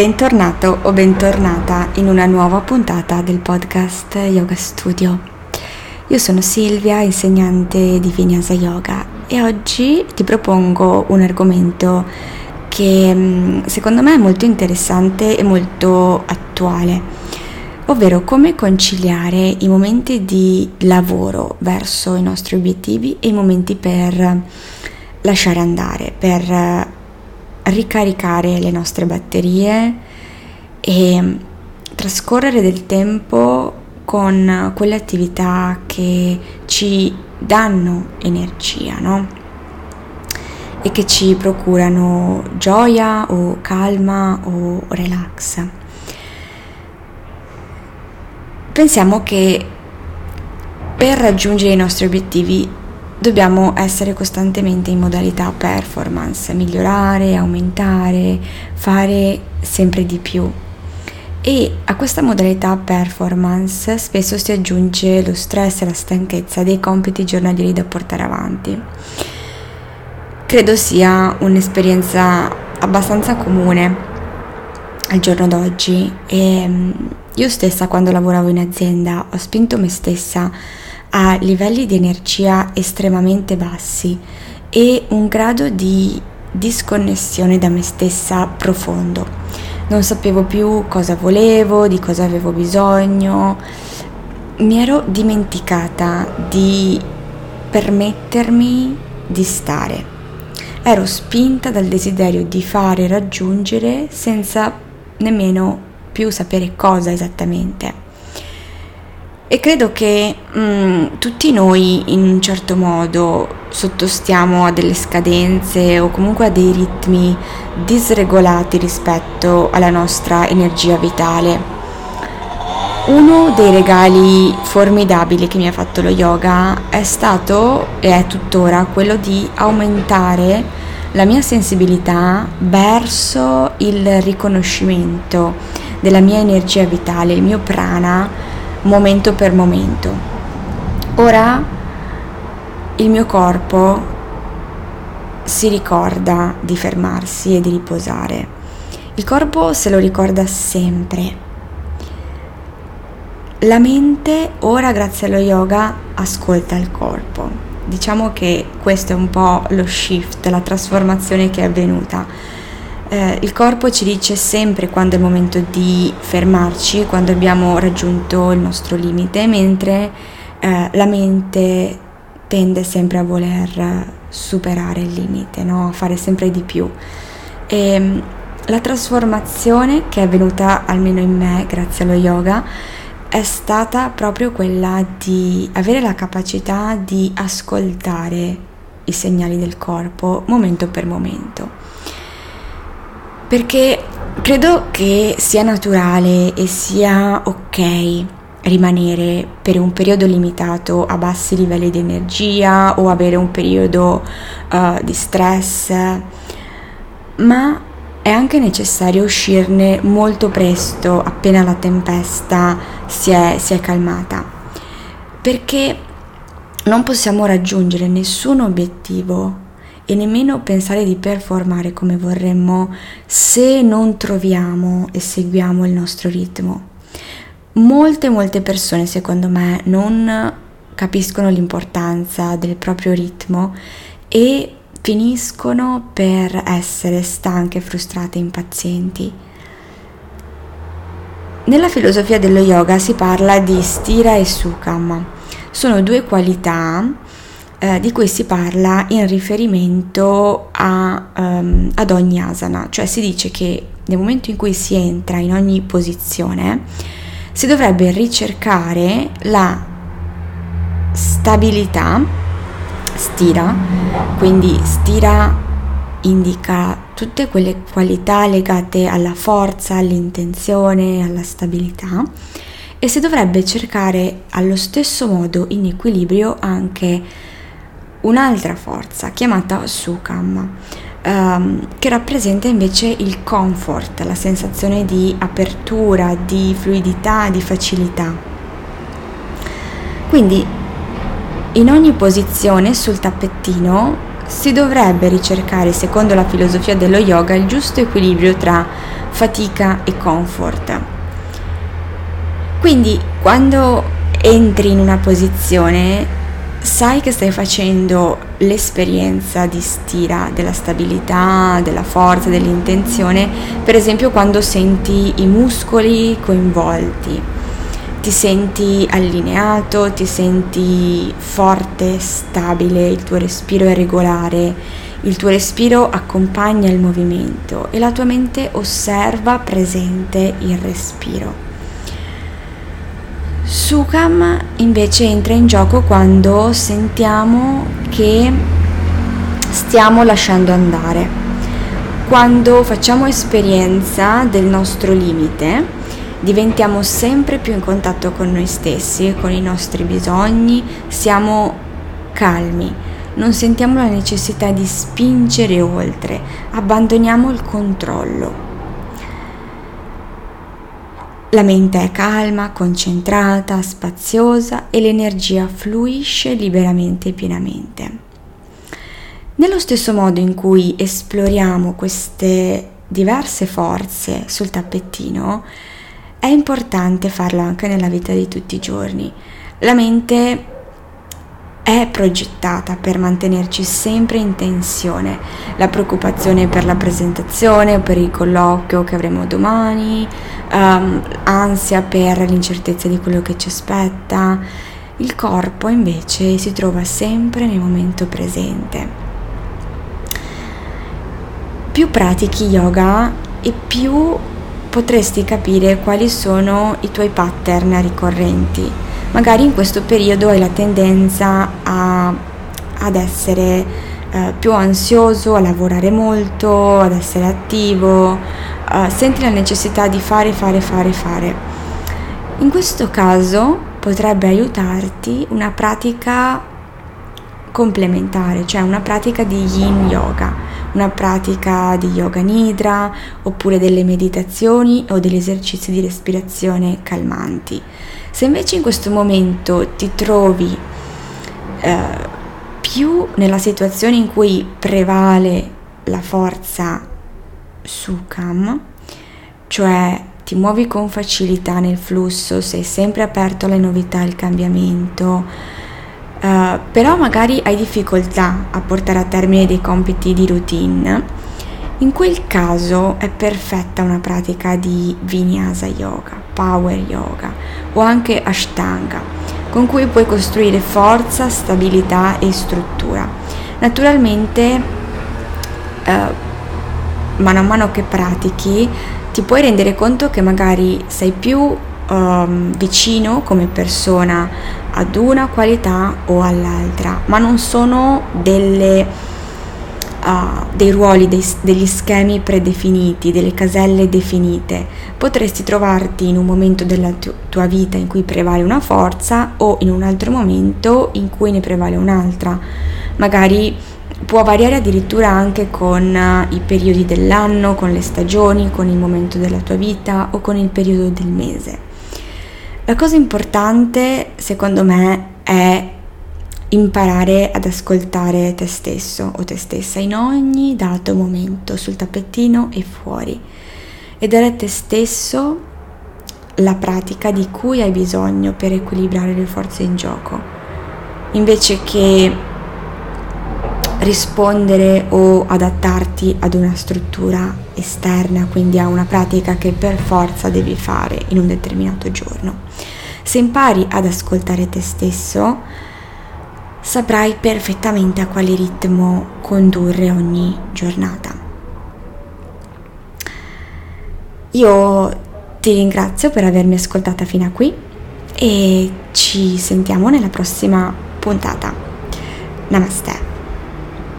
Bentornato o bentornata in una nuova puntata del podcast Yoga Studio. Io sono Silvia, insegnante di Vinyasa Yoga e oggi ti propongo un argomento che mm, secondo me è molto interessante e molto attuale, ovvero come conciliare i momenti di lavoro verso i nostri obiettivi e i momenti per lasciare andare, per ricaricare le nostre batterie e trascorrere del tempo con quelle attività che ci danno energia, no? E che ci procurano gioia o calma o relax. Pensiamo che per raggiungere i nostri obiettivi dobbiamo essere costantemente in modalità performance, migliorare, aumentare, fare sempre di più. E a questa modalità performance spesso si aggiunge lo stress e la stanchezza dei compiti giornalieri da portare avanti. Credo sia un'esperienza abbastanza comune al giorno d'oggi e mm, io stessa quando lavoravo in azienda ho spinto me stessa a livelli di energia estremamente bassi e un grado di disconnessione da me stessa profondo. Non sapevo più cosa volevo, di cosa avevo bisogno. Mi ero dimenticata di permettermi di stare. Ero spinta dal desiderio di fare raggiungere senza nemmeno più sapere cosa esattamente. E credo che mh, mm, tutti noi in un certo modo sottostiamo a delle scadenze o comunque a dei ritmi disregolati rispetto alla nostra energia vitale. Uno dei regali formidabili che mi ha fatto lo yoga è stato e è tuttora quello di aumentare la mia sensibilità verso il riconoscimento della mia energia vitale, il mio prana momento per momento. Ora il mio corpo si ricorda di fermarsi e di riposare. Il corpo se lo ricorda sempre. La mente ora grazie allo yoga ascolta il corpo. Diciamo che questo è un po' lo shift, la trasformazione che è avvenuta eh, il corpo ci dice sempre quando è il momento di fermarci, quando abbiamo raggiunto il nostro limite, mentre eh, la mente tende sempre a voler superare il limite, no? a fare sempre di più. E, ehm, la trasformazione che è avvenuta almeno in me grazie allo yoga è stata proprio quella di avere la capacità di ascoltare i segnali del corpo momento per momento perché credo che sia naturale e sia ok rimanere per un periodo limitato a bassi livelli di energia o avere un periodo uh, di stress, ma è anche necessario uscirne molto presto appena la tempesta si è, si è calmata, perché non possiamo raggiungere nessun obiettivo e nemmeno pensare di performare come vorremmo se non troviamo e seguiamo il nostro ritmo. Molte, molte persone, secondo me, non capiscono l'importanza del proprio ritmo e finiscono per essere stanche, frustrate, impazienti. Nella filosofia dello yoga si parla di stira e sukam. Sono due qualità eh, di cui si parla in riferimento a, um, ad ogni asana, cioè si dice che nel momento in cui si entra in ogni posizione si dovrebbe ricercare la stabilità, stira, quindi stira indica tutte quelle qualità legate alla forza, all'intenzione, alla stabilità e si dovrebbe cercare allo stesso modo in equilibrio anche un'altra forza chiamata Sukam, ehm, che rappresenta invece il comfort, la sensazione di apertura, di fluidità, di facilità. Quindi in ogni posizione sul tappettino si dovrebbe ricercare, secondo la filosofia dello yoga, il giusto equilibrio tra fatica e comfort. Quindi quando entri in una posizione sai che stai facendo l'esperienza di stira, della stabilità, della forza, dell'intenzione, per esempio quando senti i muscoli coinvolti, ti senti allineato, ti senti forte, stabile, il tuo respiro è regolare, il tuo respiro accompagna il movimento e la tua mente osserva presente il respiro. Sukam invece entra in gioco quando sentiamo che stiamo lasciando andare, quando facciamo esperienza del nostro limite, diventiamo sempre più in contatto con noi stessi, con i nostri bisogni, siamo calmi, non sentiamo la necessità di spingere oltre, abbandoniamo il controllo. La mente è calma, concentrata, spaziosa e l'energia fluisce liberamente e pienamente. Nello stesso modo in cui esploriamo queste diverse forze sul tappettino, è importante farlo anche nella vita di tutti i giorni. La mente è progettata per mantenerci sempre in tensione. La preoccupazione per la presentazione o per il colloquio che avremo domani, um, ansia per l'incertezza di quello che ci aspetta. Il corpo invece si trova sempre nel momento presente. Più pratichi yoga e più potresti capire quali sono i tuoi pattern ricorrenti magari in questo periodo hai la tendenza a, ad essere eh, più ansioso, a lavorare molto, ad essere attivo, eh, senti la necessità di fare, fare, fare, fare. In questo caso potrebbe aiutarti una pratica complementare, cioè una pratica di yin yoga, una pratica di yoga nidra oppure delle meditazioni o degli esercizi di respirazione calmanti. Se invece in questo momento ti trovi eh, più nella situazione in cui prevale la forza Sukam, cioè ti muovi con facilità nel flusso, sei sempre aperto alle novità, al cambiamento, uh, però magari hai difficoltà a portare a termine dei compiti di routine, in quel caso è perfetta una pratica di Vinyasa Yoga, Power Yoga o anche Ashtanga, con cui puoi costruire forza, stabilità e struttura. Naturalmente, eh, mano a mano che pratichi, ti puoi rendere conto che magari sei più um, vicino come persona ad una qualità o all'altra, ma non sono delle uh, dei ruoli, dei, degli schemi predefiniti, delle caselle definite. Potresti trovarti in un momento della tu- tua vita in cui prevale una forza o in un altro momento in cui ne prevale un'altra. Magari può variare addirittura anche con uh, i periodi dell'anno, con le stagioni, con il momento della tua vita o con il periodo del mese. La cosa importante, secondo me, è imparare ad ascoltare te stesso o te stessa in ogni dato momento, sul tappettino e fuori, e dare a te stesso la pratica di cui hai bisogno per equilibrare le forze in gioco, invece che rispondere o adattarti ad una struttura esterna, quindi a una pratica che per forza devi fare in un determinato giorno. Se impari ad ascoltare te stesso, saprai perfettamente a quale ritmo condurre ogni giornata. Io ti ringrazio per avermi ascoltata fino a qui e ci sentiamo nella prossima puntata. Namaste.